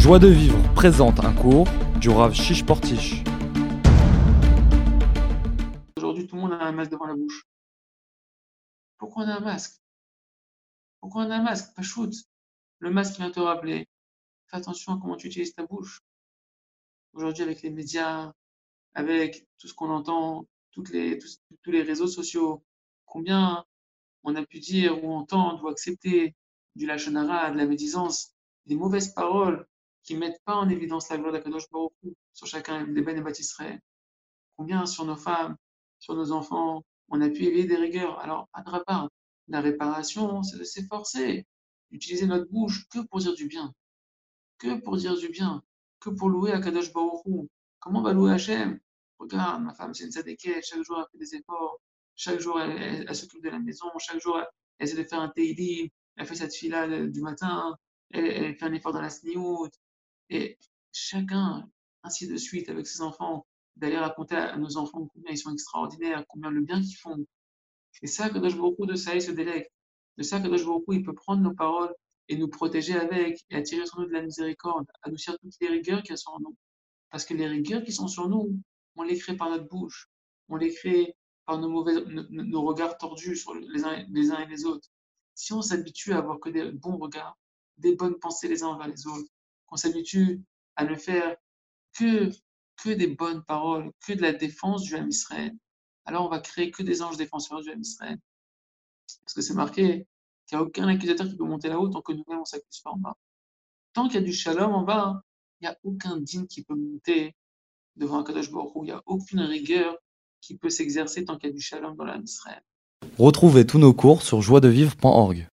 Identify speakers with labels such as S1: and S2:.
S1: Joie de vivre présente un cours du Rav Shish Portish.
S2: Aujourd'hui, tout le monde a un masque devant la bouche. Pourquoi on a un masque? Pourquoi on a un masque? Pas shoot. Le masque vient te rappeler. Fais attention à comment tu utilises ta bouche. Aujourd'hui, avec les médias, avec tout ce qu'on entend, les, tous, tous les réseaux sociaux, combien on a pu dire ou entendre ou accepter du lachonara, de la médisance, des mauvaises paroles qui mettent pas en évidence la gloire d'Akadosh Baruch sur chacun des Ben et bâtisserais. Combien sur nos femmes, sur nos enfants, on a pu éveiller des rigueurs. Alors, à la réparation, c'est de s'efforcer, d'utiliser notre bouche que pour dire du bien. Que pour dire du bien. Que pour louer Akadosh Baruch. Comment on va louer Hachem? Regarde, ma femme, c'est une sadéquette, chaque jour elle fait des efforts, chaque jour elle, s'occupe de la maison, chaque jour elle, essaie de faire un teilim, elle fait cette fila du matin, elle, fait un effort dans la sniout, et chacun, ainsi de suite, avec ses enfants, d'aller raconter à nos enfants combien ils sont extraordinaires, combien le bien qu'ils font. Et ça, Kadosh beaucoup de ça, il se délègue. De ça, Kadosh beaucoup il peut prendre nos paroles et nous protéger avec, et attirer sur nous de la miséricorde, adoucir toutes les rigueurs qui sont en nous. Parce que les rigueurs qui sont sur nous, on les crée par notre bouche, on les crée par nos, mauvais, nos regards tordus sur les uns, les uns et les autres. Si on s'habitue à avoir que des bons regards, des bonnes pensées les uns envers les autres, qu'on s'habitue à ne faire que, que des bonnes paroles, que de la défense du Ham Israël, alors on va créer que des anges défenseurs du Ham Israël. Parce que c'est marqué qu'il n'y a aucun accusateur qui peut monter là-haut tant que nous-mêmes on s'accuse pas en bas. Tant qu'il y a du shalom en bas, il n'y a aucun digne qui peut monter devant un Kadosh Baruch Il n'y a aucune rigueur qui peut s'exercer tant qu'il y a du shalom dans l'âme Israël.
S1: Retrouvez tous nos cours sur joiedevivre.org.